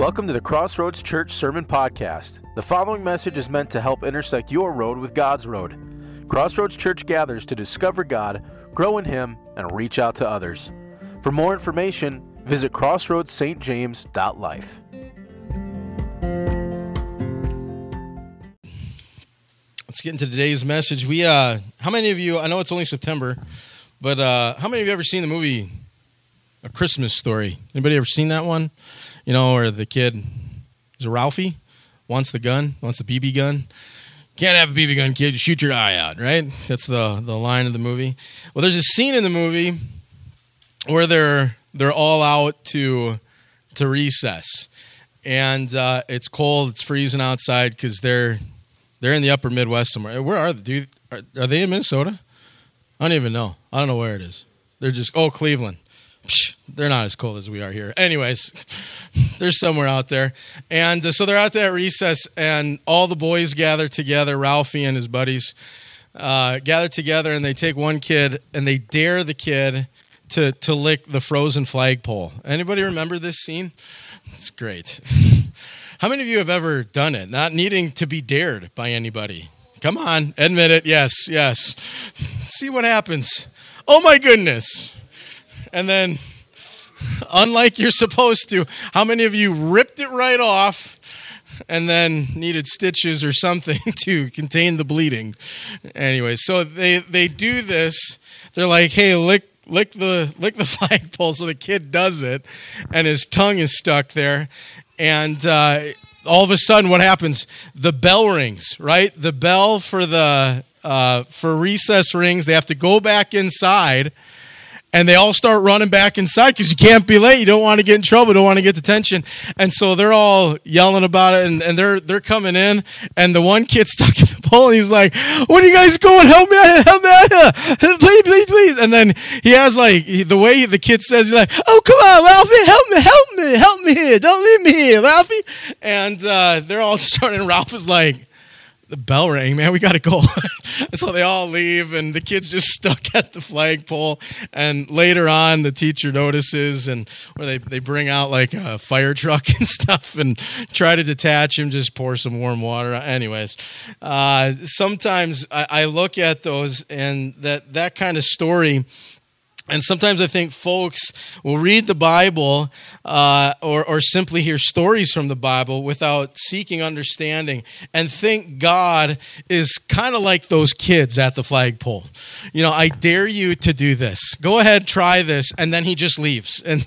Welcome to the Crossroads Church Sermon Podcast. The following message is meant to help intersect your road with God's road. Crossroads Church gathers to discover God, grow in Him, and reach out to others. For more information, visit crossroadsstjames.life. Let's get into today's message. We, uh, how many of you? I know it's only September, but uh, how many of you ever seen the movie A Christmas Story? Anybody ever seen that one? You know, where the kid is Ralphie wants the gun, wants the BB gun. Can't have a BB gun, kid. Shoot your eye out, right? That's the the line of the movie. Well, there's a scene in the movie where they're they're all out to to recess, and uh, it's cold. It's freezing outside because they're they're in the upper Midwest somewhere. Where are they? Dude, are, are they in Minnesota? I don't even know. I don't know where it is. They're just oh Cleveland. They're not as cold as we are here. Anyways, they're somewhere out there, and uh, so they're out there at recess, and all the boys gather together. Ralphie and his buddies uh, gather together, and they take one kid and they dare the kid to to lick the frozen flagpole. Anybody remember this scene? It's great. How many of you have ever done it, not needing to be dared by anybody? Come on, admit it. Yes, yes. See what happens. Oh my goodness. And then, unlike you're supposed to, how many of you ripped it right off and then needed stitches or something to contain the bleeding? Anyway, so they, they do this. They're like, hey, lick lick the lick the flagpole. So the kid does it and his tongue is stuck there. And uh, all of a sudden what happens? The bell rings right? The bell for the uh, for recess rings. They have to go back inside and they all start running back inside because you can't be late. You don't want to get in trouble. Don't want to get detention. And so they're all yelling about it, and, and they're they're coming in. And the one kid stuck to the pole, and he's like, "What are you guys going? Help me! Help me! Please, please, please!" And then he has like the way the kid says, "He's like, oh come on, Ralphie, help me, help me, help me here! Don't leave me here, Ralphie!" And uh, they're all starting. Ralph is like the bell rang, man. We got to go. so they all leave, and the kid's just stuck at the flagpole. And later on, the teacher notices, and where they, they bring out like a fire truck and stuff and try to detach him, just pour some warm water. Anyways, uh, sometimes I, I look at those, and that, that kind of story and sometimes I think folks will read the Bible uh, or, or simply hear stories from the Bible without seeking understanding and think God is kind of like those kids at the flagpole. You know, I dare you to do this. Go ahead, try this. And then he just leaves. And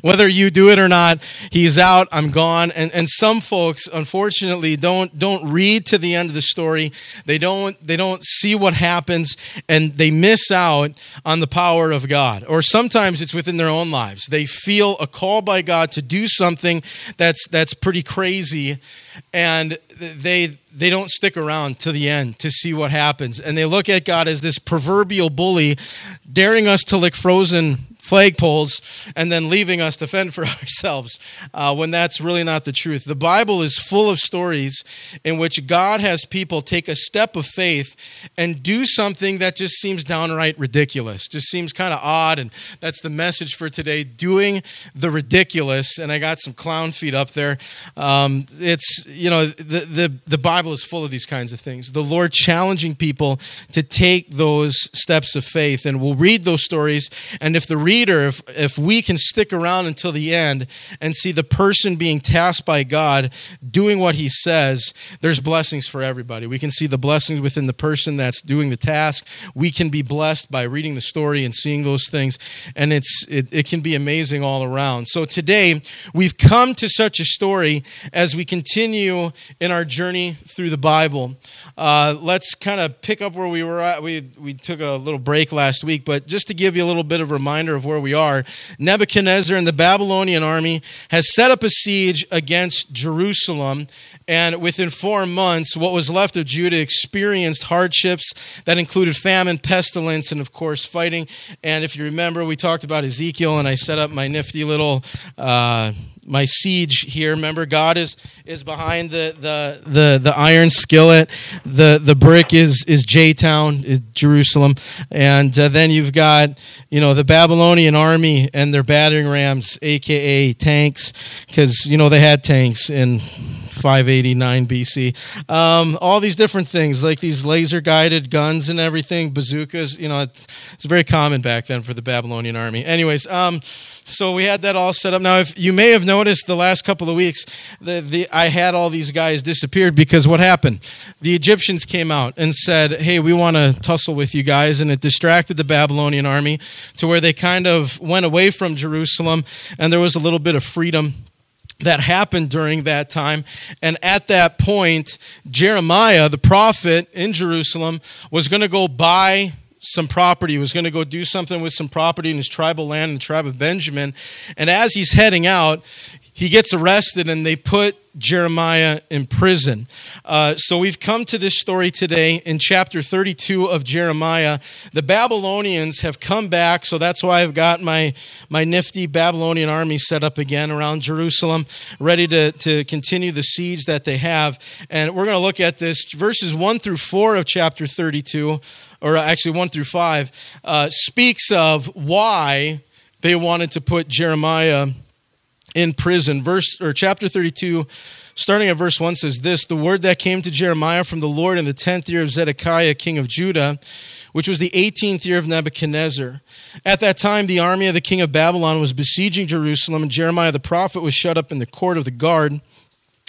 whether you do it or not, he's out, I'm gone. And, and some folks, unfortunately, don't, don't read to the end of the story. They don't, they don't see what happens and they miss out on the power of God. God, or sometimes it's within their own lives. They feel a call by God to do something that's that's pretty crazy, and they they don't stick around to the end to see what happens, and they look at God as this proverbial bully, daring us to lick frozen flagpoles and then leaving us to fend for ourselves uh, when that's really not the truth. The Bible is full of stories in which God has people take a step of faith and do something that just seems downright ridiculous, just seems kind of odd. And that's the message for today doing the ridiculous. And I got some clown feet up there. Um, it's, you know, the, the, the Bible is full of these kinds of things. The Lord challenging people to take those steps of faith. And we'll read those stories. And if the reader, if, if we can stick around until the end and see the person being tasked by God doing what he says, there's blessings for everybody. We can see the blessings within the person that's doing the task. We can be blessed by reading the story and seeing those things, and it's it, it can be amazing all around. So today, we've come to such a story as we continue in our journey through the Bible. Uh, let's kind of pick up where we were at. We, we took a little break last week, but just to give you a little bit of reminder of where we are, Nebuchadnezzar and the Babylonian army has set up a siege against Jerusalem. And within four months, what was left of Judah experienced hardships that included famine, pestilence, and of course, fighting. And if you remember, we talked about Ezekiel, and I set up my nifty little. Uh, my siege here. Remember, God is is behind the the the, the iron skillet. The the brick is is J Town, Jerusalem, and uh, then you've got you know the Babylonian army and their battering rams, aka tanks, because you know they had tanks in 589 BC. Um, all these different things, like these laser guided guns and everything, bazookas. You know, it's, it's, very common back then for the Babylonian army. Anyways, um, so we had that all set up. Now, if you may have noticed the last couple of weeks, the, the I had all these guys disappeared because what happened? The Egyptians came out and said, "Hey, we want to tussle with you guys," and it distracted the Babylonian army to where they kind of went away from Jerusalem, and there was a little bit of freedom that happened during that time. And at that point, Jeremiah, the prophet in Jerusalem, was going to go buy some property. He was going to go do something with some property in his tribal land the tribe of Benjamin. And as he's heading out, he gets arrested and they put Jeremiah in prison. Uh, so we've come to this story today in chapter 32 of Jeremiah. The Babylonians have come back, so that's why I've got my, my nifty Babylonian army set up again around Jerusalem, ready to, to continue the siege that they have. And we're going to look at this. Verses 1 through 4 of chapter 32, or actually 1 through 5, uh, speaks of why they wanted to put Jeremiah in prison. Verse or chapter 32 starting at verse 1 says this, the word that came to Jeremiah from the Lord in the 10th year of Zedekiah king of Judah, which was the 18th year of Nebuchadnezzar. At that time the army of the king of Babylon was besieging Jerusalem and Jeremiah the prophet was shut up in the court of the guard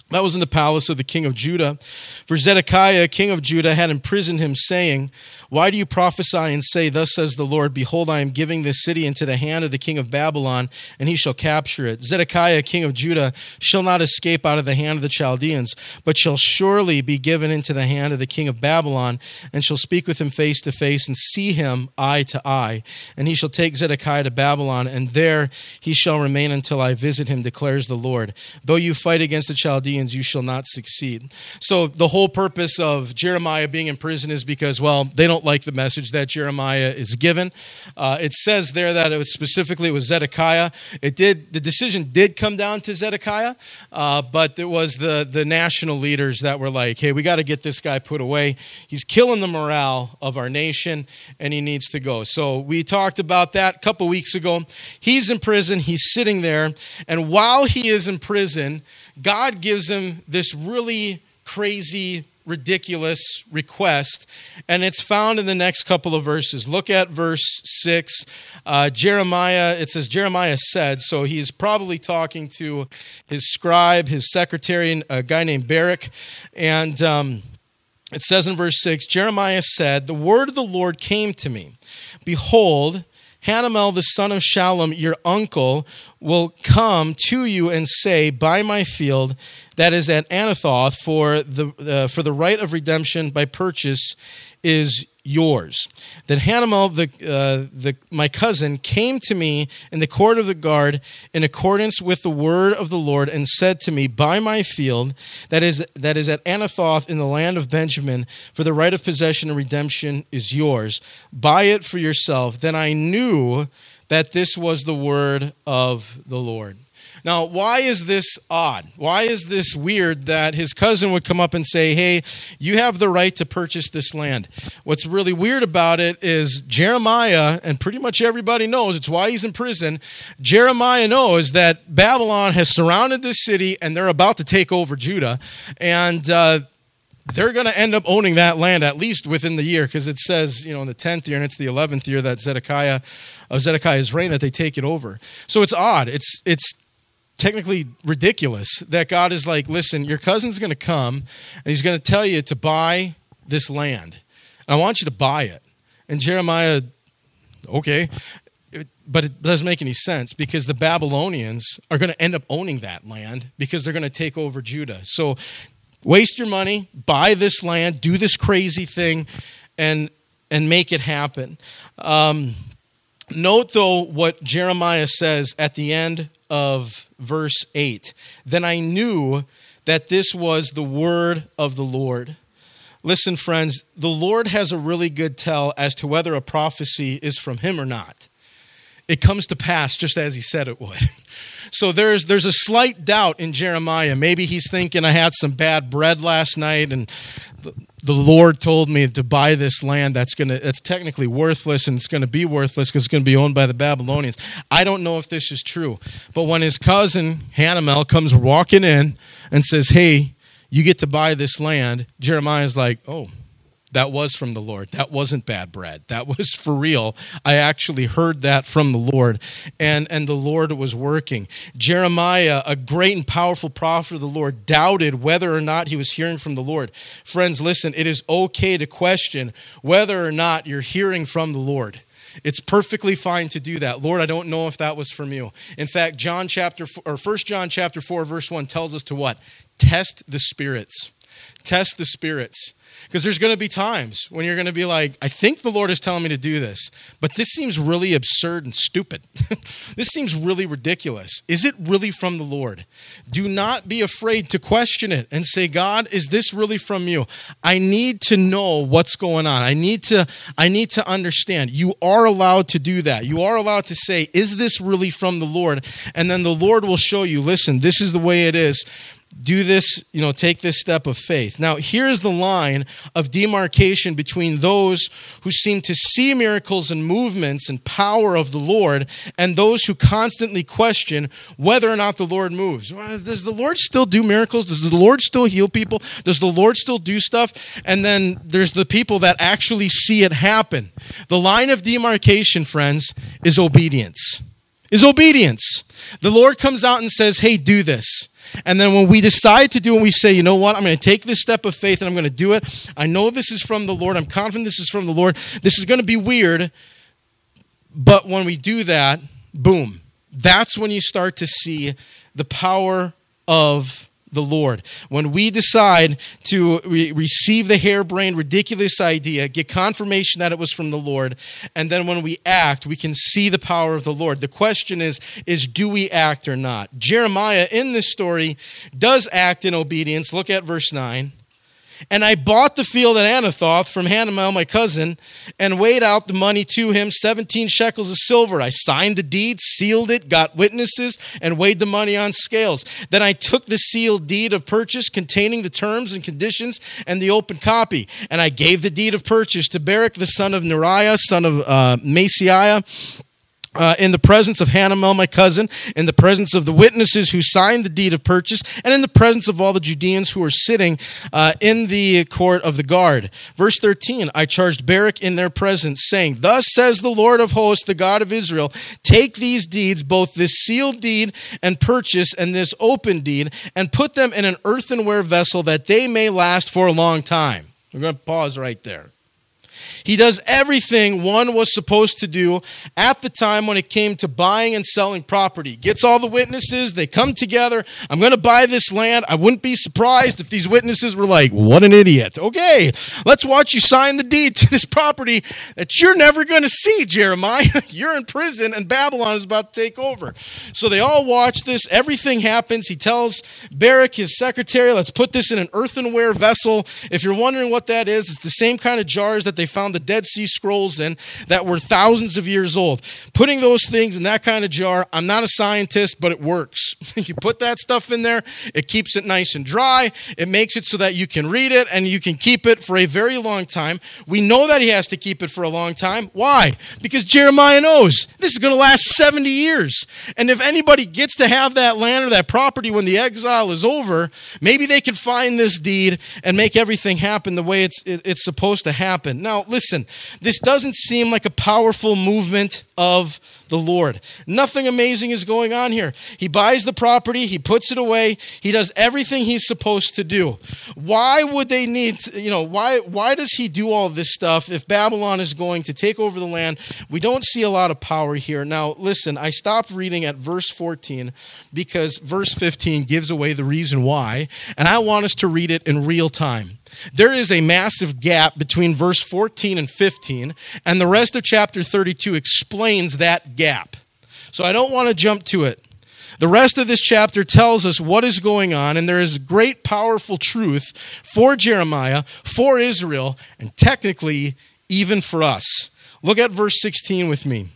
that was in the palace of the king of Judah. For Zedekiah, king of Judah, had imprisoned him, saying, Why do you prophesy and say, Thus says the Lord, Behold, I am giving this city into the hand of the king of Babylon, and he shall capture it. Zedekiah, king of Judah, shall not escape out of the hand of the Chaldeans, but shall surely be given into the hand of the king of Babylon, and shall speak with him face to face, and see him eye to eye. And he shall take Zedekiah to Babylon, and there he shall remain until I visit him, declares the Lord. Though you fight against the Chaldeans, you shall not succeed. So the whole purpose of Jeremiah being in prison is because, well, they don't like the message that Jeremiah is given. Uh, it says there that it was specifically it was Zedekiah. It did the decision did come down to Zedekiah, uh, but it was the the national leaders that were like, hey, we got to get this guy put away. He's killing the morale of our nation, and he needs to go. So we talked about that a couple weeks ago. He's in prison. He's sitting there, and while he is in prison. God gives him this really crazy, ridiculous request, and it's found in the next couple of verses. Look at verse 6. Uh, Jeremiah, it says, Jeremiah said, so he's probably talking to his scribe, his secretary, a guy named Baruch, and um, it says in verse 6 Jeremiah said, The word of the Lord came to me. Behold, Hanamel, the son of Shallum, your uncle, will come to you and say, Buy my field that is at Anathoth, for the, uh, for the right of redemption by purchase is yours. Then Hanamel, the, uh, the, my cousin, came to me in the court of the guard in accordance with the word of the Lord and said to me, Buy my field that is, that is at Anathoth in the land of Benjamin, for the right of possession and redemption is yours. Buy it for yourself. Then I knew that this was the word of the Lord. Now, why is this odd? Why is this weird that his cousin would come up and say, Hey, you have the right to purchase this land? What's really weird about it is Jeremiah, and pretty much everybody knows, it's why he's in prison. Jeremiah knows that Babylon has surrounded this city and they're about to take over Judah. And, uh, they're going to end up owning that land at least within the year because it says, you know, in the 10th year and it's the 11th year that Zedekiah of Zedekiah's reign that they take it over. So it's odd. It's it's technically ridiculous that God is like, listen, your cousin's going to come and he's going to tell you to buy this land. And I want you to buy it. And Jeremiah, okay. But it doesn't make any sense because the Babylonians are going to end up owning that land because they're going to take over Judah. So waste your money, buy this land, do this crazy thing, and and make it happen. Um, note though what Jeremiah says at the end of verse 8. Then I knew that this was the word of the Lord. Listen, friends, the Lord has a really good tell as to whether a prophecy is from him or not. it comes to pass just as he said it would. So there's there's a slight doubt in Jeremiah. Maybe he's thinking I had some bad bread last night and the, Lord told me to buy this land that's going to that's technically worthless and it's going to be worthless because it's going to be owned by the Babylonians. I don't know if this is true. But when his cousin Hanamel comes walking in and says, "Hey, you get to buy this land." Jeremiah's like, "Oh, that was from the Lord. That wasn't bad bread. That was for real. I actually heard that from the Lord, and, and the Lord was working. Jeremiah, a great and powerful prophet of the Lord, doubted whether or not he was hearing from the Lord. Friends, listen, it is okay to question whether or not you're hearing from the Lord. It's perfectly fine to do that. Lord, I don't know if that was from you. In fact, John chapter or 1 John chapter 4 verse 1 tells us to what? Test the spirits. Test the spirits. Because there's going to be times when you're going to be like, I think the Lord is telling me to do this, but this seems really absurd and stupid. this seems really ridiculous. Is it really from the Lord? Do not be afraid to question it and say, God, is this really from you? I need to know what's going on. I need to I need to understand. You are allowed to do that. You are allowed to say, is this really from the Lord? And then the Lord will show you, listen, this is the way it is do this, you know, take this step of faith. Now, here's the line of demarcation between those who seem to see miracles and movements and power of the Lord and those who constantly question whether or not the Lord moves. Does the Lord still do miracles? Does the Lord still heal people? Does the Lord still do stuff? And then there's the people that actually see it happen. The line of demarcation, friends, is obedience. Is obedience. The Lord comes out and says, "Hey, do this." And then when we decide to do and we say, you know what, I'm going to take this step of faith and I'm going to do it. I know this is from the Lord. I'm confident this is from the Lord. This is going to be weird. But when we do that, boom, that's when you start to see the power of the Lord. When we decide to re- receive the harebrained, ridiculous idea, get confirmation that it was from the Lord, and then when we act, we can see the power of the Lord. The question is, is do we act or not? Jeremiah in this story does act in obedience. Look at verse 9. And I bought the field at Anathoth from Hanamel, my cousin, and weighed out the money to him, 17 shekels of silver. I signed the deed, sealed it, got witnesses, and weighed the money on scales. Then I took the sealed deed of purchase containing the terms and conditions and the open copy. And I gave the deed of purchase to Baruch, the son of Neriah, son of uh, Maaseiah uh, in the presence of Hanamel, my cousin, in the presence of the witnesses who signed the deed of purchase, and in the presence of all the Judeans who were sitting uh, in the court of the guard. Verse 13 I charged Baruch in their presence, saying, Thus says the Lord of hosts, the God of Israel, take these deeds, both this sealed deed and purchase, and this open deed, and put them in an earthenware vessel that they may last for a long time. We're going to pause right there. He does everything one was supposed to do at the time when it came to buying and selling property. Gets all the witnesses, they come together. I'm going to buy this land. I wouldn't be surprised if these witnesses were like, What an idiot. Okay, let's watch you sign the deed to this property that you're never going to see, Jeremiah. you're in prison and Babylon is about to take over. So they all watch this. Everything happens. He tells Baruch, his secretary, Let's put this in an earthenware vessel. If you're wondering what that is, it's the same kind of jars that they found the Dead Sea Scrolls in that were thousands of years old. Putting those things in that kind of jar, I'm not a scientist, but it works. you put that stuff in there, it keeps it nice and dry. It makes it so that you can read it and you can keep it for a very long time. We know that he has to keep it for a long time. Why? Because Jeremiah knows this is going to last 70 years. And if anybody gets to have that land or that property when the exile is over, maybe they can find this deed and make everything happen the way it's, it's supposed to happen. Now, listen listen, this doesn't seem like a powerful movement of the Lord. Nothing amazing is going on here. He buys the property, he puts it away, he does everything he's supposed to do. Why would they need, to, you know, why why does he do all this stuff if Babylon is going to take over the land? We don't see a lot of power here. Now, listen, I stopped reading at verse 14 because verse 15 gives away the reason why, and I want us to read it in real time. There is a massive gap between verse 14 and 15, and the rest of chapter 32 explains that gap. So I don't want to jump to it. The rest of this chapter tells us what is going on, and there is great, powerful truth for Jeremiah, for Israel, and technically even for us. Look at verse 16 with me.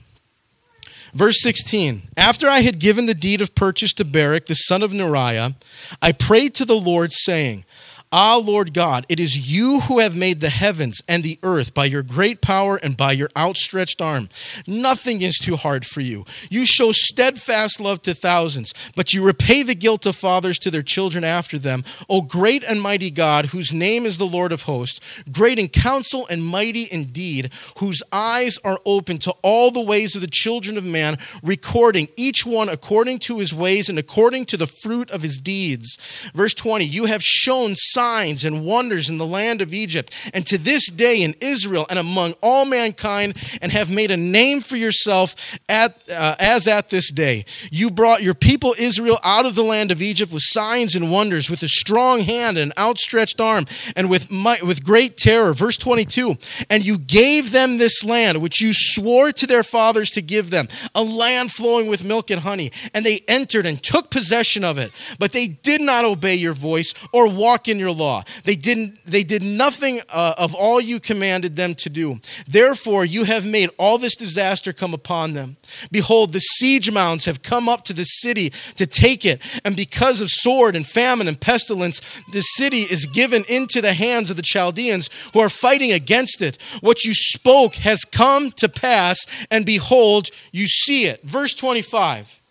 Verse 16 After I had given the deed of purchase to Baruch, the son of Neriah, I prayed to the Lord, saying, Ah, Lord God, it is you who have made the heavens and the earth by your great power and by your outstretched arm. Nothing is too hard for you. You show steadfast love to thousands, but you repay the guilt of fathers to their children after them. O great and mighty God, whose name is the Lord of hosts, great in counsel and mighty in deed, whose eyes are open to all the ways of the children of man, recording each one according to his ways and according to the fruit of his deeds. Verse 20 You have shown and wonders in the land of Egypt, and to this day in Israel and among all mankind, and have made a name for yourself at, uh, as at this day. You brought your people Israel out of the land of Egypt with signs and wonders, with a strong hand and outstretched arm, and with, might, with great terror. Verse 22 And you gave them this land, which you swore to their fathers to give them, a land flowing with milk and honey. And they entered and took possession of it, but they did not obey your voice or walk in your law. They didn't they did nothing uh, of all you commanded them to do. Therefore you have made all this disaster come upon them. Behold, the siege mounds have come up to the city to take it, and because of sword and famine and pestilence, the city is given into the hands of the Chaldeans who are fighting against it. What you spoke has come to pass, and behold, you see it. Verse 25.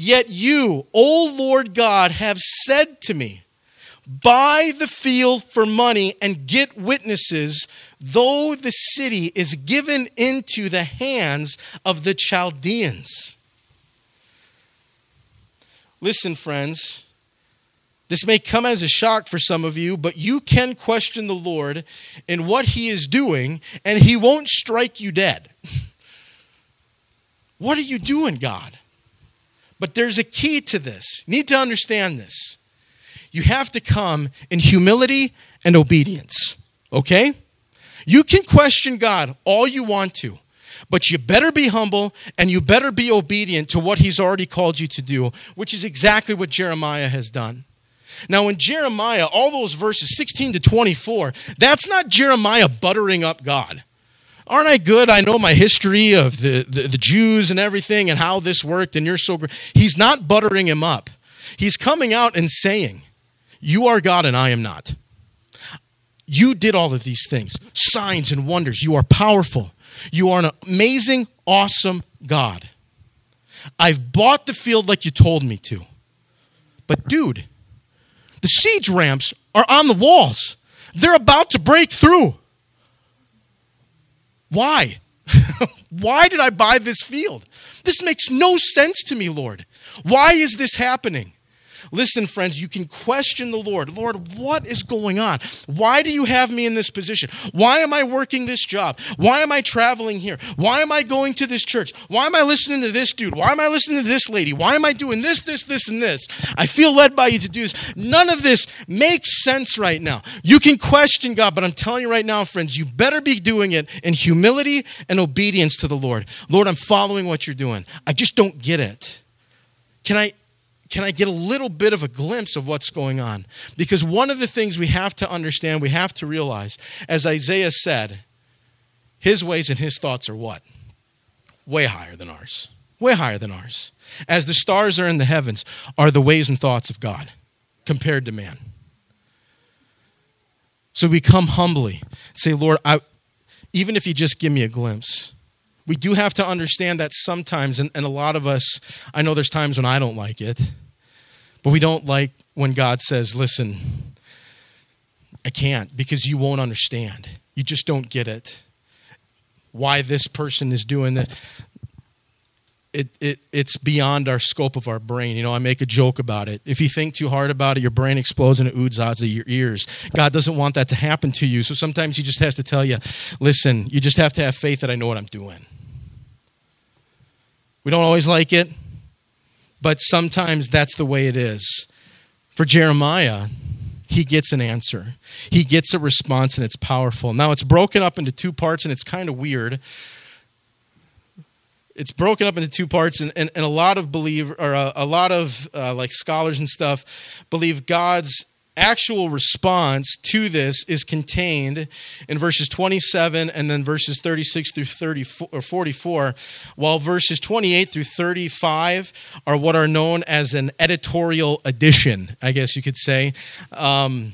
Yet you, O Lord God, have said to me, Buy the field for money and get witnesses, though the city is given into the hands of the Chaldeans. Listen, friends, this may come as a shock for some of you, but you can question the Lord in what he is doing, and he won't strike you dead. What are you doing, God? But there's a key to this. You need to understand this. You have to come in humility and obedience. Okay? You can question God all you want to, but you better be humble and you better be obedient to what He's already called you to do, which is exactly what Jeremiah has done. Now, in Jeremiah, all those verses 16 to 24, that's not Jeremiah buttering up God. Aren't I good? I know my history of the, the, the Jews and everything and how this worked, and you're so great. He's not buttering him up. He's coming out and saying, You are God and I am not. You did all of these things signs and wonders. You are powerful. You are an amazing, awesome God. I've bought the field like you told me to. But, dude, the siege ramps are on the walls. They're about to break through. Why? Why did I buy this field? This makes no sense to me, Lord. Why is this happening? Listen, friends, you can question the Lord. Lord, what is going on? Why do you have me in this position? Why am I working this job? Why am I traveling here? Why am I going to this church? Why am I listening to this dude? Why am I listening to this lady? Why am I doing this, this, this, and this? I feel led by you to do this. None of this makes sense right now. You can question God, but I'm telling you right now, friends, you better be doing it in humility and obedience to the Lord. Lord, I'm following what you're doing. I just don't get it. Can I can I get a little bit of a glimpse of what's going on? Because one of the things we have to understand, we have to realize, as Isaiah said, his ways and his thoughts are what? Way higher than ours. Way higher than ours. As the stars are in the heavens, are the ways and thoughts of God compared to man. So we come humbly, say, Lord, I, even if you just give me a glimpse, we do have to understand that sometimes, and, and a lot of us, I know there's times when I don't like it, but we don't like when God says, listen, I can't because you won't understand. You just don't get it. Why this person is doing this. It, it, it's beyond our scope of our brain. You know, I make a joke about it. If you think too hard about it, your brain explodes and it oods out of your ears. God doesn't want that to happen to you. So sometimes He just has to tell you, listen, you just have to have faith that I know what I'm doing. We don't always like it, but sometimes that's the way it is. For Jeremiah, he gets an answer. He gets a response and it's powerful. Now it's broken up into two parts and it's kind of weird. It's broken up into two parts, and, and, and a lot of believe or a, a lot of uh, like scholars and stuff believe God's actual response to this is contained in verses 27 and then verses 36 through 34 or 44, while verses 28 through 35 are what are known as an editorial addition, I guess you could say. Um,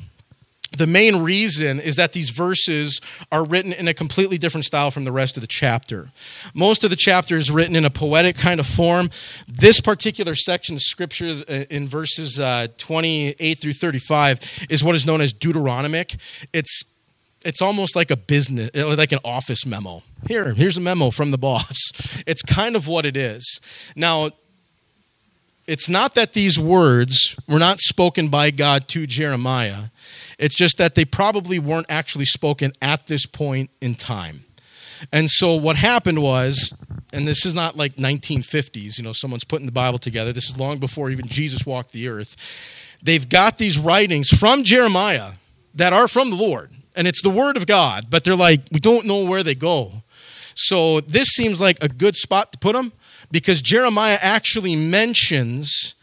the main reason is that these verses are written in a completely different style from the rest of the chapter. Most of the chapter is written in a poetic kind of form. This particular section of scripture uh, in verses uh, 28 through 35 is what is known as Deuteronomic. It's it's almost like a business uh, like an office memo. Here, here's a memo from the boss. It's kind of what it is. Now, it's not that these words were not spoken by God to Jeremiah. It's just that they probably weren't actually spoken at this point in time. And so what happened was, and this is not like 1950s, you know, someone's putting the Bible together. This is long before even Jesus walked the earth. They've got these writings from Jeremiah that are from the Lord, and it's the word of God, but they're like, we don't know where they go. So this seems like a good spot to put them because Jeremiah actually mentions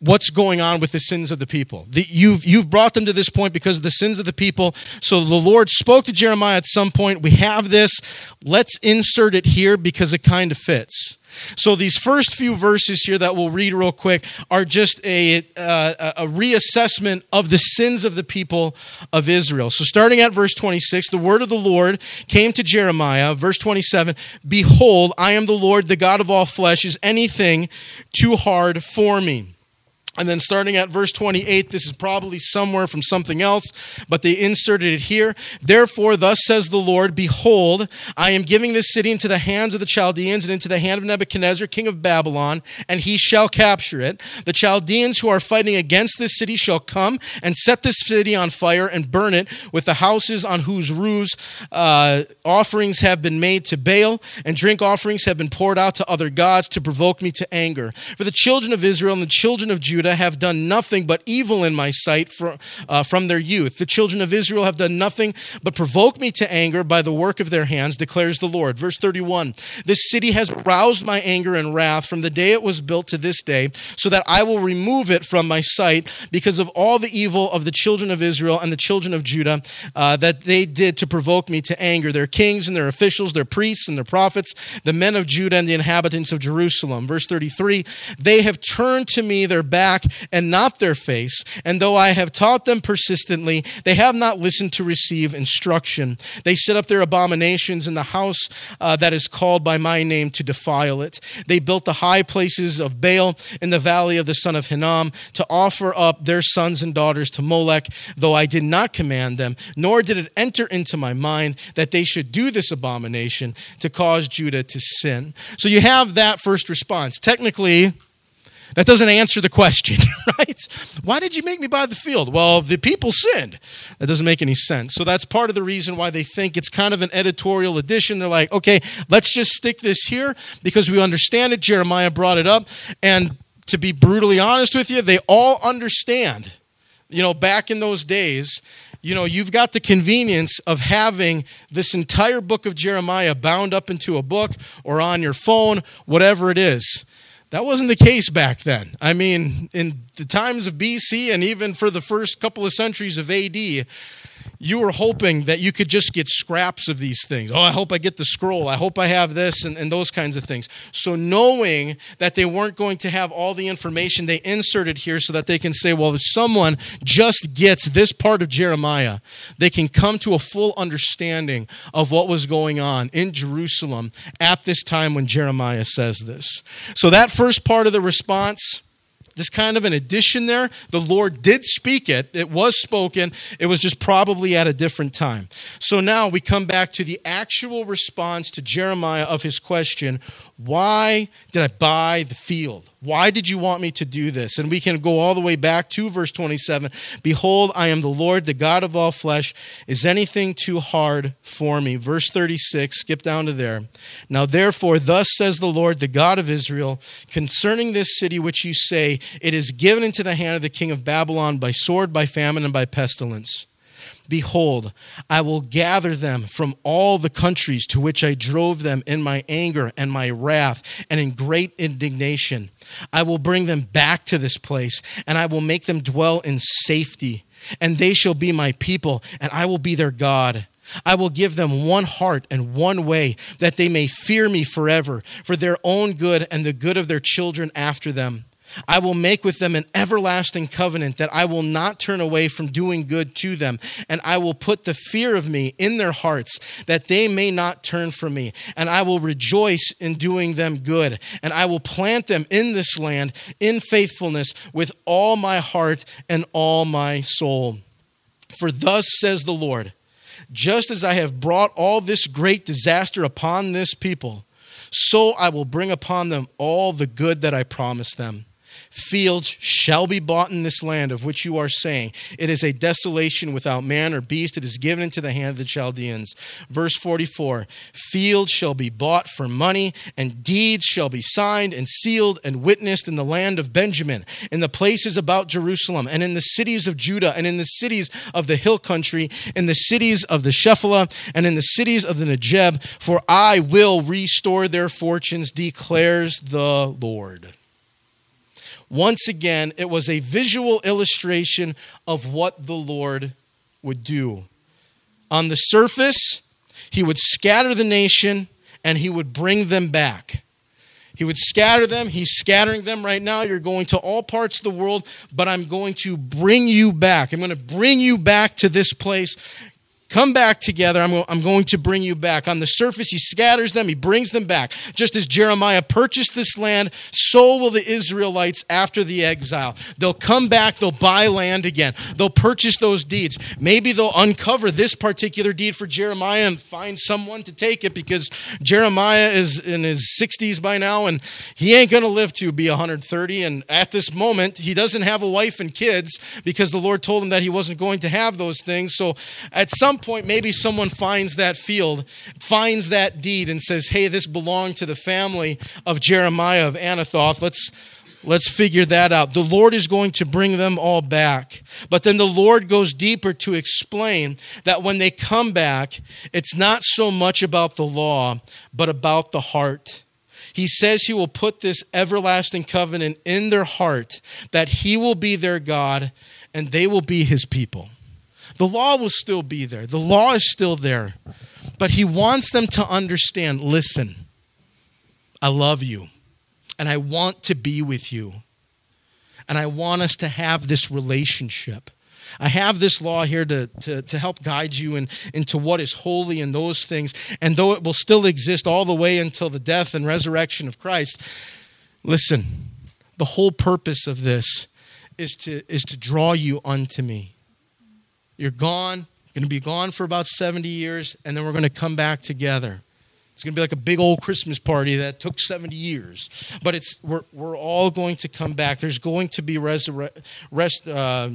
what's going on with the sins of the people. The, you've, you've brought them to this point because of the sins of the people. So the Lord spoke to Jeremiah at some point. We have this. Let's insert it here because it kind of fits. So these first few verses here that we'll read real quick are just a, uh, a reassessment of the sins of the people of Israel. So starting at verse 26, the word of the Lord came to Jeremiah. Verse 27, Behold, I am the Lord, the God of all flesh. Is anything too hard for me? And then starting at verse 28, this is probably somewhere from something else, but they inserted it here. Therefore, thus says the Lord Behold, I am giving this city into the hands of the Chaldeans and into the hand of Nebuchadnezzar, king of Babylon, and he shall capture it. The Chaldeans who are fighting against this city shall come and set this city on fire and burn it with the houses on whose roofs uh, offerings have been made to Baal, and drink offerings have been poured out to other gods to provoke me to anger. For the children of Israel and the children of Judah, Judah have done nothing but evil in my sight from, uh, from their youth. The children of Israel have done nothing but provoke me to anger by the work of their hands, declares the Lord. Verse 31 This city has roused my anger and wrath from the day it was built to this day, so that I will remove it from my sight because of all the evil of the children of Israel and the children of Judah uh, that they did to provoke me to anger. Their kings and their officials, their priests and their prophets, the men of Judah and the inhabitants of Jerusalem. Verse 33 They have turned to me their back back and not their face. And though I have taught them persistently, they have not listened to receive instruction. They set up their abominations in the house uh, that is called by my name to defile it. They built the high places of Baal in the valley of the son of Hinnom to offer up their sons and daughters to Molech, though I did not command them, nor did it enter into my mind that they should do this abomination to cause Judah to sin. So you have that first response. Technically, that doesn't answer the question, right? Why did you make me buy the field? Well, the people sinned. That doesn't make any sense. So that's part of the reason why they think it's kind of an editorial addition. They're like, okay, let's just stick this here because we understand it. Jeremiah brought it up. And to be brutally honest with you, they all understand. You know, back in those days, you know, you've got the convenience of having this entire book of Jeremiah bound up into a book or on your phone, whatever it is. That wasn't the case back then. I mean, in the times of BC and even for the first couple of centuries of AD, you were hoping that you could just get scraps of these things. Oh, I hope I get the scroll. I hope I have this and, and those kinds of things. So, knowing that they weren't going to have all the information, they inserted here so that they can say, well, if someone just gets this part of Jeremiah, they can come to a full understanding of what was going on in Jerusalem at this time when Jeremiah says this. So, that first part of the response just kind of an addition there. The Lord did speak it, it was spoken, it was just probably at a different time. So now we come back to the actual response to Jeremiah of his question Why did I buy the field? Why did you want me to do this? And we can go all the way back to verse 27. Behold, I am the Lord, the God of all flesh. Is anything too hard for me? Verse 36, skip down to there. Now, therefore, thus says the Lord, the God of Israel, concerning this city which you say, it is given into the hand of the king of Babylon by sword, by famine, and by pestilence. Behold, I will gather them from all the countries to which I drove them in my anger and my wrath and in great indignation. I will bring them back to this place, and I will make them dwell in safety and they shall be my people, and I will be their God. I will give them one heart and one way, that they may fear me forever, for their own good and the good of their children after them. I will make with them an everlasting covenant that I will not turn away from doing good to them, and I will put the fear of me in their hearts that they may not turn from me, and I will rejoice in doing them good, and I will plant them in this land in faithfulness with all my heart and all my soul. For thus says the Lord, just as I have brought all this great disaster upon this people, so I will bring upon them all the good that I promised them fields shall be bought in this land of which you are saying, It is a desolation without man or beast. It is given into the hand of the Chaldeans. Verse 44 Fields shall be bought for money, and deeds shall be signed and sealed and witnessed in the land of Benjamin, in the places about Jerusalem, and in the cities of Judah, and in the cities of the hill country, in the cities of the Shephelah, and in the cities of the Negeb, for I will restore their fortunes, declares the Lord. Once again, it was a visual illustration of what the Lord would do. On the surface, he would scatter the nation and he would bring them back. He would scatter them. He's scattering them right now. You're going to all parts of the world, but I'm going to bring you back. I'm going to bring you back to this place. Come back together. I'm, I'm going to bring you back. On the surface, he scatters them, he brings them back. Just as Jeremiah purchased this land, so will the Israelites after the exile. They'll come back, they'll buy land again, they'll purchase those deeds. Maybe they'll uncover this particular deed for Jeremiah and find someone to take it because Jeremiah is in his 60s by now and he ain't going to live to be 130. And at this moment, he doesn't have a wife and kids because the Lord told him that he wasn't going to have those things. So at some some point, maybe someone finds that field, finds that deed, and says, hey, this belonged to the family of Jeremiah of Anathoth. Let's. Let's figure that out. The Lord is going to bring them all back. But then the Lord goes deeper to explain that when they come back, it's not so much about the law, but about the heart. He says he will put this everlasting covenant in their heart, that he will be their God and they will be his people. The law will still be there, the law is still there. But he wants them to understand listen, I love you, and I want to be with you, and I want us to have this relationship. I have this law here to, to, to help guide you in, into what is holy and those things. And though it will still exist all the way until the death and resurrection of Christ, listen, the whole purpose of this is to, is to draw you unto me. You're gone. You're going to be gone for about 70 years, and then we're going to come back together. It's going to be like a big old Christmas party that took 70 years. But it's, we're, we're all going to come back. There's going to be resur- rest, uh,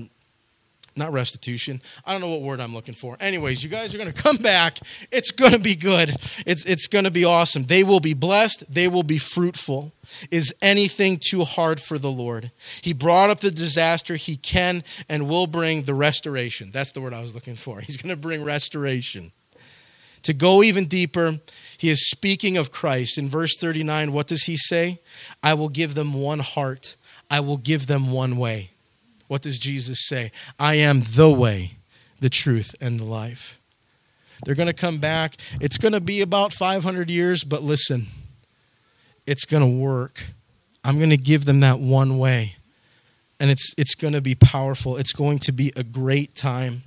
not restitution. I don't know what word I'm looking for. Anyways, you guys are going to come back. It's going to be good. It's, it's going to be awesome. They will be blessed. They will be fruitful. Is anything too hard for the Lord? He brought up the disaster. He can and will bring the restoration. That's the word I was looking for. He's going to bring restoration. To go even deeper, he is speaking of Christ. In verse 39, what does he say? I will give them one heart, I will give them one way. What does Jesus say? I am the way, the truth, and the life. They're going to come back. It's going to be about 500 years, but listen, it's going to work. I'm going to give them that one way. And it's, it's going to be powerful. It's going to be a great time.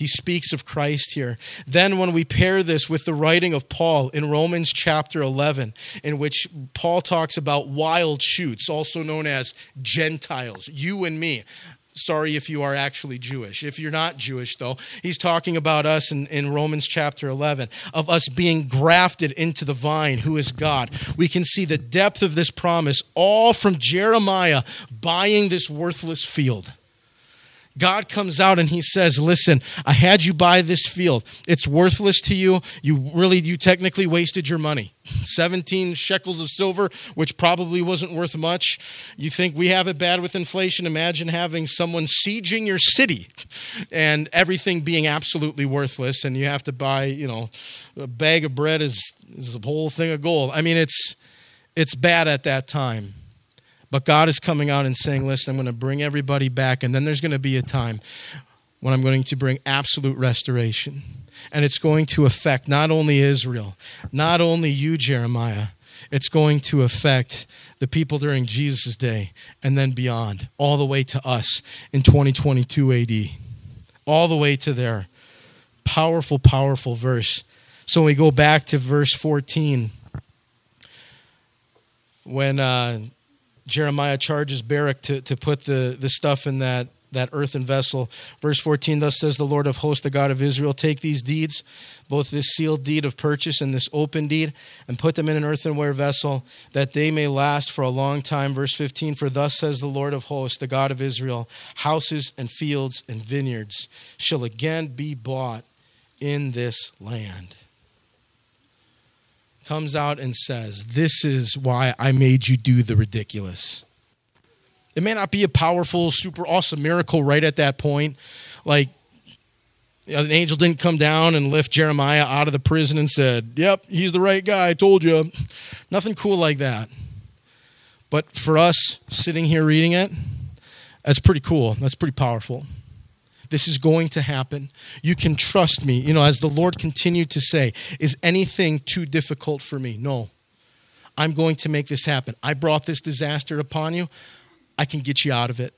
He speaks of Christ here. Then, when we pair this with the writing of Paul in Romans chapter 11, in which Paul talks about wild shoots, also known as Gentiles, you and me. Sorry if you are actually Jewish. If you're not Jewish, though, he's talking about us in, in Romans chapter 11, of us being grafted into the vine, who is God. We can see the depth of this promise all from Jeremiah buying this worthless field. God comes out and he says, "Listen, I had you buy this field. It's worthless to you. You really you technically wasted your money. 17 shekels of silver, which probably wasn't worth much. You think we have it bad with inflation? Imagine having someone sieging your city and everything being absolutely worthless and you have to buy, you know, a bag of bread is is a whole thing of gold. I mean, it's it's bad at that time. But God is coming out and saying, listen, I'm going to bring everybody back. And then there's going to be a time when I'm going to bring absolute restoration. And it's going to affect not only Israel, not only you, Jeremiah, it's going to affect the people during Jesus' day and then beyond, all the way to us in 2022 AD, all the way to there. Powerful, powerful verse. So we go back to verse 14, when uh, Jeremiah charges Baruch to, to put the, the stuff in that that earthen vessel. Verse 14 Thus says the Lord of hosts, the God of Israel, take these deeds, both this sealed deed of purchase and this open deed, and put them in an earthenware vessel, that they may last for a long time. Verse 15 For thus says the Lord of hosts, the God of Israel, houses and fields and vineyards shall again be bought in this land. Comes out and says, This is why I made you do the ridiculous. It may not be a powerful, super awesome miracle right at that point. Like, an angel didn't come down and lift Jeremiah out of the prison and said, Yep, he's the right guy. I told you. Nothing cool like that. But for us sitting here reading it, that's pretty cool. That's pretty powerful. This is going to happen. You can trust me. You know, as the Lord continued to say, Is anything too difficult for me? No. I'm going to make this happen. I brought this disaster upon you. I can get you out of it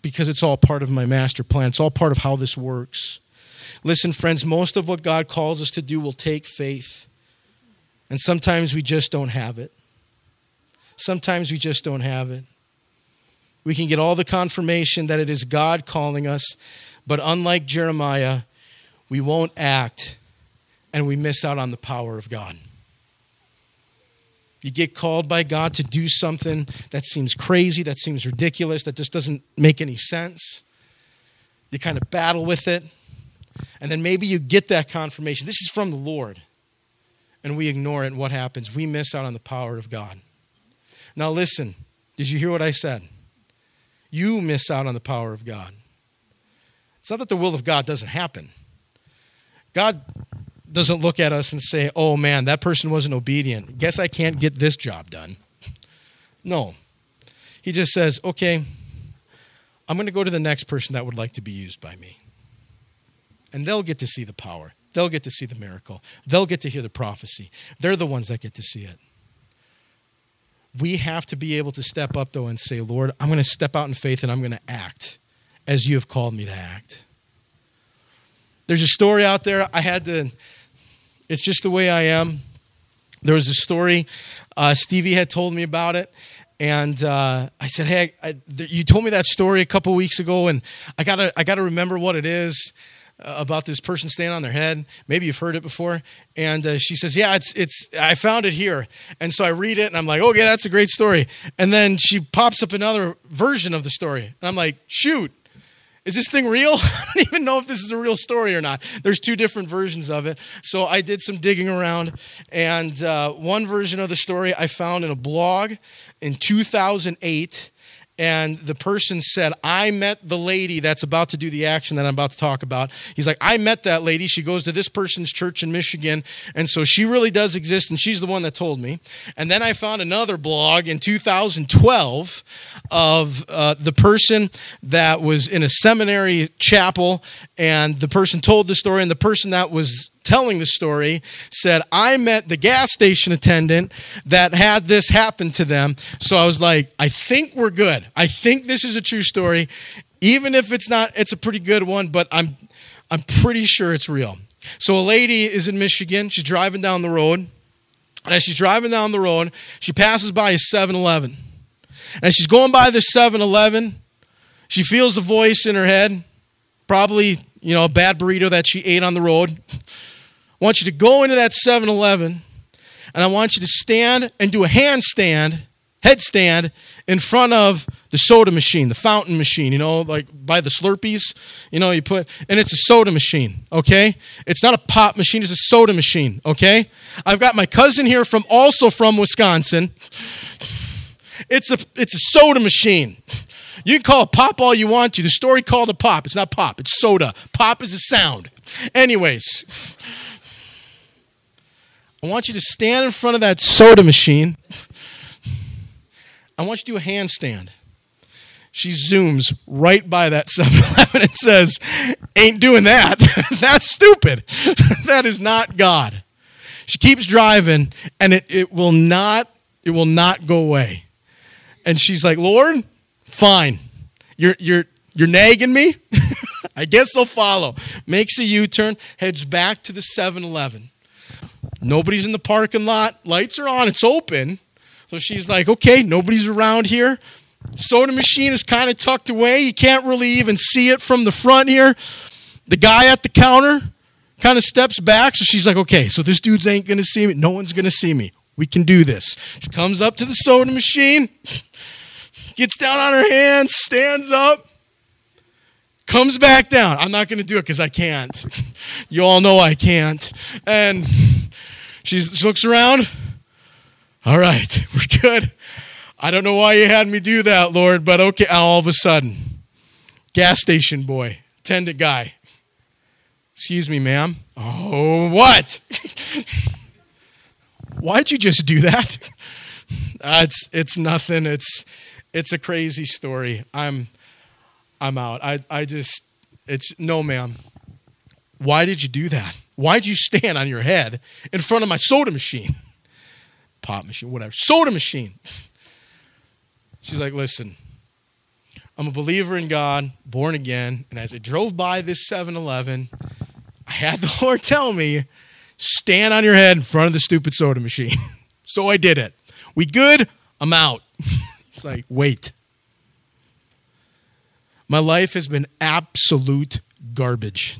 because it's all part of my master plan. It's all part of how this works. Listen, friends, most of what God calls us to do will take faith. And sometimes we just don't have it. Sometimes we just don't have it. We can get all the confirmation that it is God calling us, but unlike Jeremiah, we won't act and we miss out on the power of God. You get called by God to do something that seems crazy, that seems ridiculous, that just doesn't make any sense. You kind of battle with it. And then maybe you get that confirmation. This is from the Lord. And we ignore it. And what happens? We miss out on the power of God. Now, listen. Did you hear what I said? You miss out on the power of God. It's not that the will of God doesn't happen. God doesn't look at us and say, oh man, that person wasn't obedient. Guess I can't get this job done. No. He just says, okay, I'm going to go to the next person that would like to be used by me. And they'll get to see the power. They'll get to see the miracle. They'll get to hear the prophecy. They're the ones that get to see it. We have to be able to step up, though, and say, Lord, I'm going to step out in faith and I'm going to act as you have called me to act. There's a story out there. I had to it's just the way I am. There was a story, uh, Stevie had told me about it. And uh, I said, "Hey, I, th- you told me that story a couple weeks ago, and I gotta, I gotta remember what it is uh, about this person staying on their head. Maybe you've heard it before." And uh, she says, "Yeah, it's, it's. I found it here." And so I read it, and I'm like, "Okay, that's a great story." And then she pops up another version of the story, and I'm like, "Shoot, is this thing real? I don't even know if this is a real story or not. There's two different versions of it. So I did some digging around, and uh, one version of the story I found in a blog in 2008 and the person said, I met the lady that's about to do the action that I'm about to talk about. He's like, I met that lady. She goes to this person's church in Michigan. And so she really does exist, and she's the one that told me. And then I found another blog in 2012 of uh, the person that was in a seminary chapel, and the person told the story, and the person that was telling the story said, I met the gas station attendant that had this happen to them. So I was like, I think we're good. I think this is a true story. Even if it's not, it's a pretty good one, but I'm I'm pretty sure it's real. So a lady is in Michigan, she's driving down the road. And as she's driving down the road, she passes by a 7-Eleven. And as she's going by the 7-Eleven, she feels the voice in her head, probably, you know, a bad burrito that she ate on the road. I want you to go into that 7 Eleven and I want you to stand and do a handstand, headstand in front of the soda machine, the fountain machine, you know, like by the Slurpees, you know, you put, and it's a soda machine, okay? It's not a pop machine, it's a soda machine, okay? I've got my cousin here from also from Wisconsin. It's a it's a soda machine. You can call it pop all you want to. The story called a pop. It's not pop, it's soda. Pop is a sound. Anyways, I want you to stand in front of that soda machine. I want you to do a handstand. She zooms right by that 7 Eleven and says, Ain't doing that. That's stupid. that is not God. She keeps driving and it, it will not it will not go away. And she's like, Lord, fine. You're you're you're nagging me. I guess I'll follow. Makes a U-turn, heads back to the 7-Eleven. Nobody's in the parking lot. Lights are on. It's open. So she's like, okay, nobody's around here. Soda machine is kind of tucked away. You can't really even see it from the front here. The guy at the counter kind of steps back. So she's like, okay, so this dude's ain't going to see me. No one's going to see me. We can do this. She comes up to the soda machine, gets down on her hands, stands up, comes back down. I'm not going to do it because I can't. You all know I can't. And she's, she looks around. All right, we're good. I don't know why you had me do that, Lord, but okay. All of a sudden, gas station boy, attendant guy. Excuse me, ma'am. Oh, what? Why'd you just do that? Uh, it's it's nothing. It's it's a crazy story. I'm I'm out. I I just it's no, ma'am. Why did you do that? Why'd you stand on your head in front of my soda machine? Pop machine, whatever. Soda machine. She's like, listen, I'm a believer in God, born again, and as I drove by this 7 Eleven, I had the Lord tell me, stand on your head in front of the stupid soda machine. so I did it. We good? I'm out. it's like, wait. My life has been absolute garbage.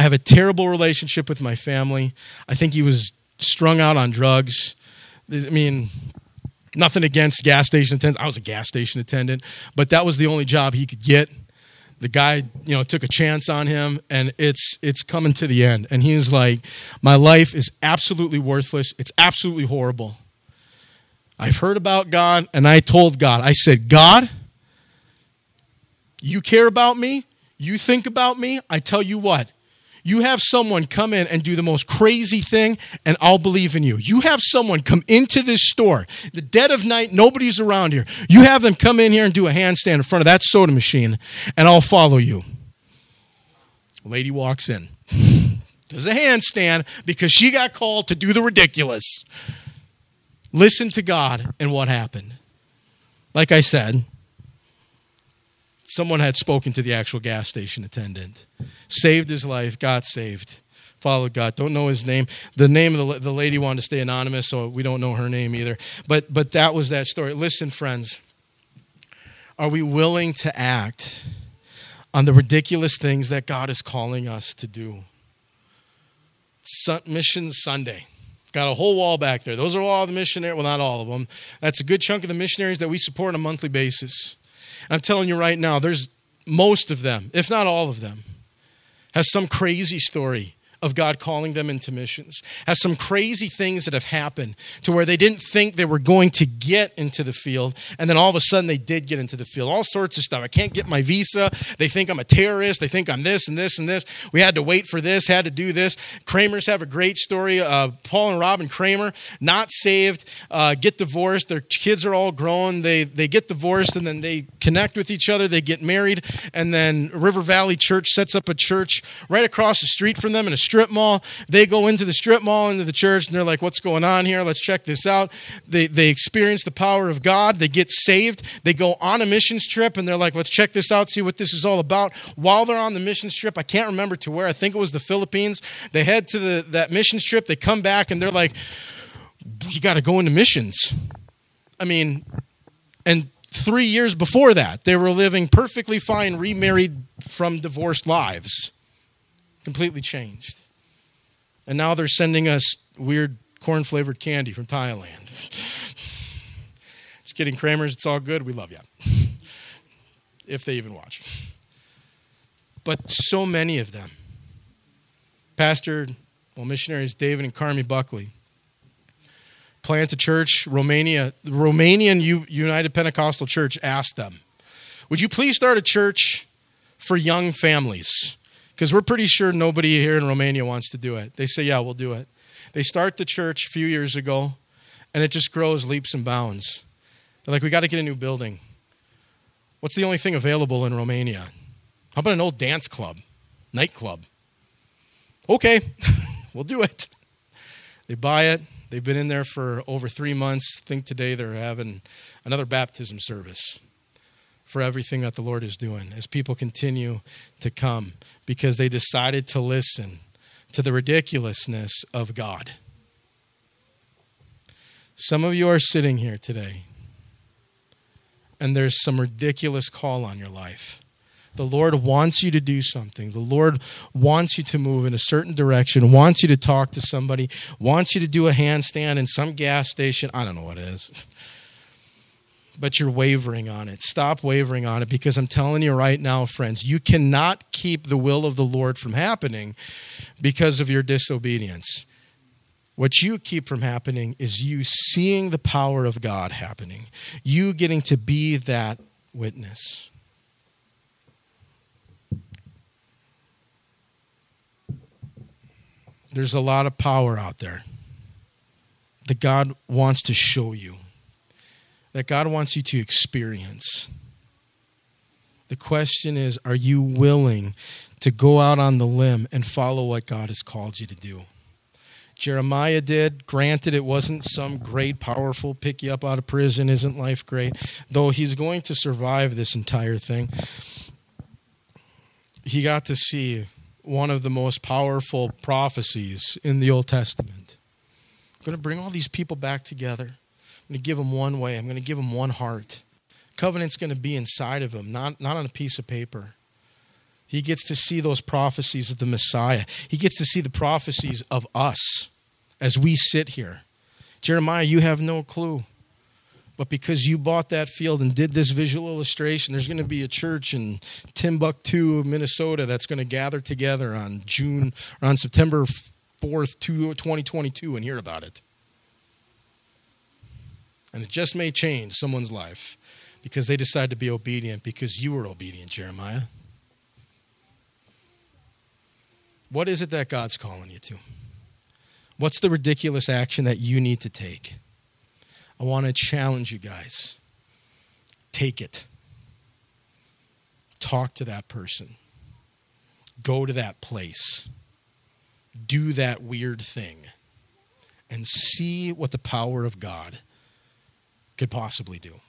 I have a terrible relationship with my family. I think he was strung out on drugs. I mean, nothing against gas station attendants. I was a gas station attendant, but that was the only job he could get. The guy, you know, took a chance on him, and it's it's coming to the end. And he's like, "My life is absolutely worthless. It's absolutely horrible." I've heard about God, and I told God, I said, God, you care about me? You think about me? I tell you what, you have someone come in and do the most crazy thing, and I'll believe in you. You have someone come into this store, the dead of night, nobody's around here. You have them come in here and do a handstand in front of that soda machine, and I'll follow you. Lady walks in, does a handstand because she got called to do the ridiculous. Listen to God and what happened. Like I said, someone had spoken to the actual gas station attendant, saved his life, got saved, followed God. Don't know his name. The name of the, the lady wanted to stay anonymous, so we don't know her name either. But, but that was that story. Listen, friends, are we willing to act on the ridiculous things that God is calling us to do? Sun, Mission Sunday. Got a whole wall back there. Those are all the missionaries. Well, not all of them. That's a good chunk of the missionaries that we support on a monthly basis. I'm telling you right now, there's most of them, if not all of them, have some crazy story of God calling them into missions, Have some crazy things that have happened to where they didn't think they were going to get into the field, and then all of a sudden they did get into the field. All sorts of stuff. I can't get my visa. They think I'm a terrorist. They think I'm this and this and this. We had to wait for this, had to do this. Kramers have a great story. Uh, Paul and Robin Kramer, not saved, uh, get divorced. Their kids are all grown. They, they get divorced and then they connect with each other. They get married, and then River Valley Church sets up a church right across the street from them in a strip mall. They go into the strip mall, into the church, and they're like, what's going on here? Let's check this out. They, they experience the power of God. They get saved. They go on a missions trip, and they're like, let's check this out, see what this is all about. While they're on the missions trip, I can't remember to where. I think it was the Philippines. They head to the, that missions trip. They come back, and they're like, you got to go into missions. I mean, and three years before that, they were living perfectly fine, remarried from divorced lives. Completely changed. And now they're sending us weird corn flavored candy from Thailand. Just kidding, Kramers. It's all good. We love you. if they even watch. But so many of them. Pastor, well, missionaries David and Carmi Buckley plant a church. Romania, the Romanian United Pentecostal Church asked them, Would you please start a church for young families? Because we're pretty sure nobody here in Romania wants to do it. They say, yeah, we'll do it. They start the church a few years ago, and it just grows leaps and bounds. They're like, we got to get a new building. What's the only thing available in Romania? How about an old dance club, nightclub? Okay, we'll do it. They buy it. They've been in there for over three months. think today they're having another baptism service for everything that the Lord is doing as people continue to come because they decided to listen to the ridiculousness of God. Some of you are sitting here today and there's some ridiculous call on your life. The Lord wants you to do something. The Lord wants you to move in a certain direction, wants you to talk to somebody, wants you to do a handstand in some gas station. I don't know what it is. But you're wavering on it. Stop wavering on it because I'm telling you right now, friends, you cannot keep the will of the Lord from happening because of your disobedience. What you keep from happening is you seeing the power of God happening, you getting to be that witness. There's a lot of power out there that God wants to show you, that God wants you to experience. The question is are you willing to go out on the limb and follow what God has called you to do? Jeremiah did. Granted, it wasn't some great, powerful pick you up out of prison, isn't life great? Though he's going to survive this entire thing. He got to see one of the most powerful prophecies in the Old Testament. I'm going to bring all these people back together. Going to give them one way. I'm going to give them one heart. Covenant's going to be inside of them, not, not on a piece of paper. He gets to see those prophecies of the Messiah. He gets to see the prophecies of us as we sit here. Jeremiah, you have no clue. But because you bought that field and did this visual illustration, there's going to be a church in Timbuktu, Minnesota that's going to gather together on June or on September 4th, 2022 and hear about it. And it just may change someone's life because they decide to be obedient because you were obedient, Jeremiah. What is it that God's calling you to? What's the ridiculous action that you need to take? I want to challenge you guys. Take it. Talk to that person. Go to that place. Do that weird thing. And see what the power of God could possibly do.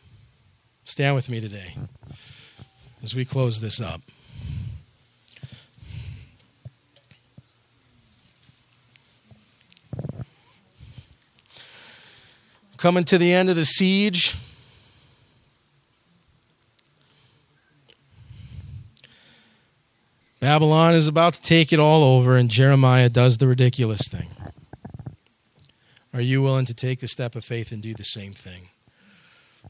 Stand with me today as we close this up. coming to the end of the siege. Babylon is about to take it all over, and Jeremiah does the ridiculous thing. Are you willing to take the step of faith and do the same thing?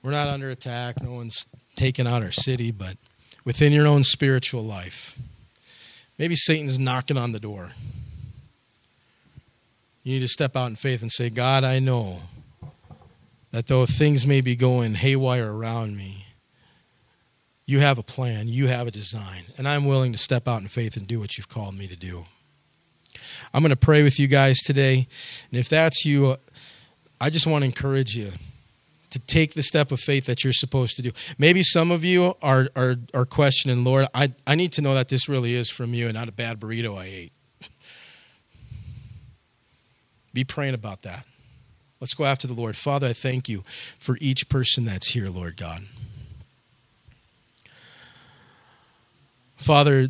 We're not under attack. No one's taking out our city, but within your own spiritual life, maybe Satan's knocking on the door. You need to step out in faith and say, God, I know that though things may be going haywire around me, you have a plan, you have a design, and I'm willing to step out in faith and do what you've called me to do. I'm going to pray with you guys today, and if that's you, uh, I just want to encourage you to take the step of faith that you're supposed to do. Maybe some of you are are, are questioning, Lord, I, I need to know that this really is from you and not a bad burrito I ate. Be praying about that. Let's go after the Lord. Father, I thank you for each person that's here, Lord God. Father,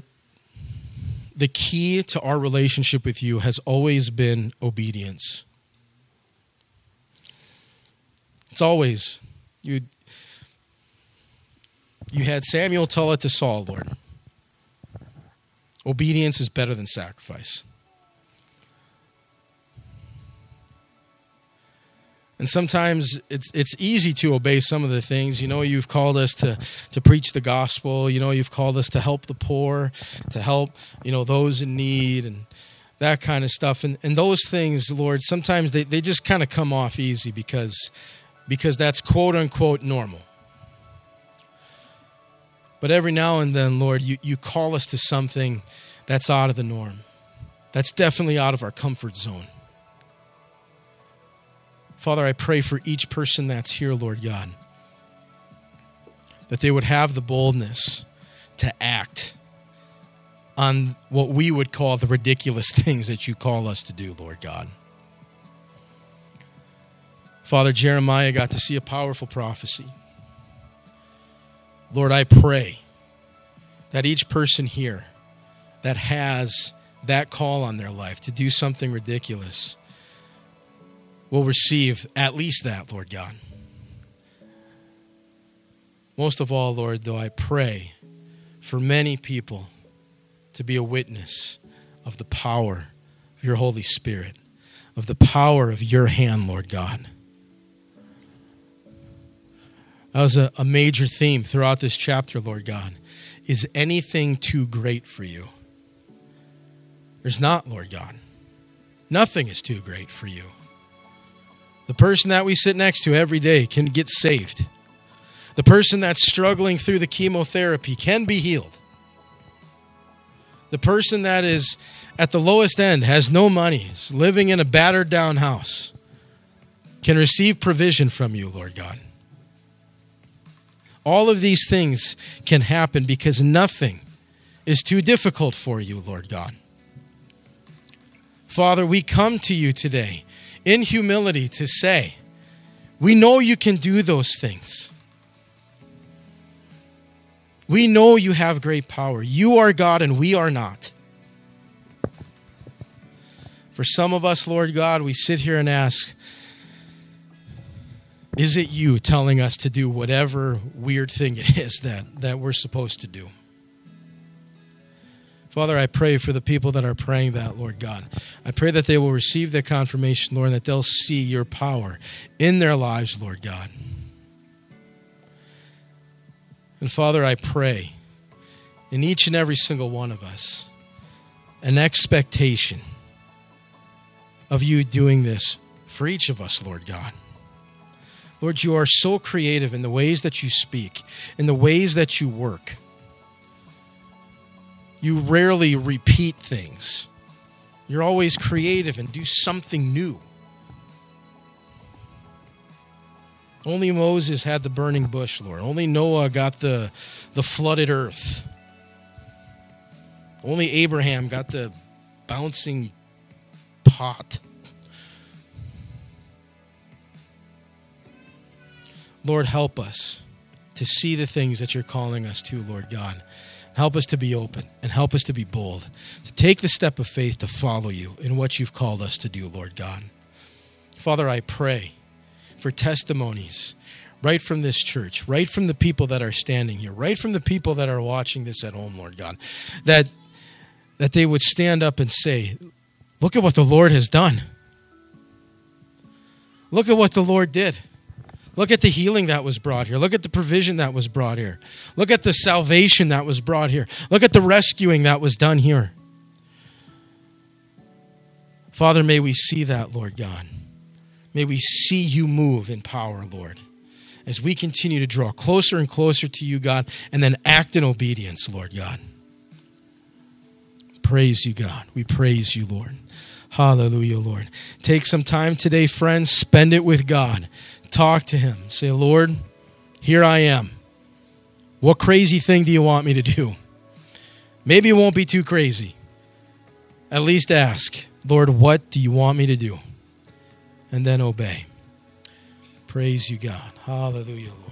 the key to our relationship with you has always been obedience. It's always you you had Samuel tell it to Saul, Lord. Obedience is better than sacrifice. and sometimes it's it's easy to obey some of the things you know you've called us to to preach the gospel you know you've called us to help the poor to help you know those in need and that kind of stuff and and those things lord sometimes they, they just kind of come off easy because because that's quote unquote normal but every now and then lord you, you call us to something that's out of the norm that's definitely out of our comfort zone Father, I pray for each person that's here, Lord God. that they would have the boldness to act on what we would call the ridiculous things that you call us to do, Lord God. Father Jeremiah got to see a powerful prophecy. Lord, I pray that each person here that has that call on their life to do something ridiculous will receive at least that, Lord God. Most of all, Lord, though, I pray for many people to be a witness of the power of your Holy Spirit, of the power of your hand, Lord God. That was a, a major theme throughout this chapter, Lord God. Is anything too great for you? There's not, Lord God. Nothing is too great for you. The person that we sit next to every day can get saved. The person that's struggling through the chemotherapy can be healed. The person that is at the lowest end has no money, is living in a battered down house, can receive provision from you, Lord God. All of these things can happen because nothing is too difficult for you, Lord God. Father, we come to you today in humility to say, we know you can do those things. We know you have great power. You are God and we are not. For some of us, Lord God, we sit here and ask, is it you telling us to do whatever weird thing it is that, that we're supposed to do? Father, I pray for the people that are praying that, Lord God. I pray that they will receive that confirmation, Lord, and that they'll see your power in their lives, Lord God. And Father, I pray in each and every single one of us an expectation of you doing this for each of us, Lord God. Lord, you are so creative in the ways that you speak, in the ways that you work. You rarely repeat things. You're always creative and do something new. Only Moses had the burning bush, Lord. Only Noah got the, the flooded earth. Only Abraham got the bouncing pot. Lord, help us to see the things that you're calling us to, Lord God. Help us to be open and help us to be bold, to take the step of faith to follow you in what you've called us to do, Lord God. Father, I pray for testimonies right from this church, right from the people that are standing here, right from the people that are watching this at home, Lord God, that that they would stand up and say, "Look at what the Lord has done. Look at what the Lord did." Look at the healing that was brought here. Look at the provision that was brought here. Look at the salvation that was brought here. Look at the rescuing that was done here. Father, may we see that, Lord God. May we see you move in power, Lord, as we continue to draw closer and closer to you, God, and then act in obedience, Lord God. Praise you, God. We praise you, Lord. Hallelujah, Lord. Take some time today, friends. Spend it with God. Talk to Him. Say, Lord, here I am. What crazy thing do you want me to do? Maybe it won't be too crazy. At least ask, Lord, what do you want me to do? And then obey. Praise you, God. Hallelujah, Lord.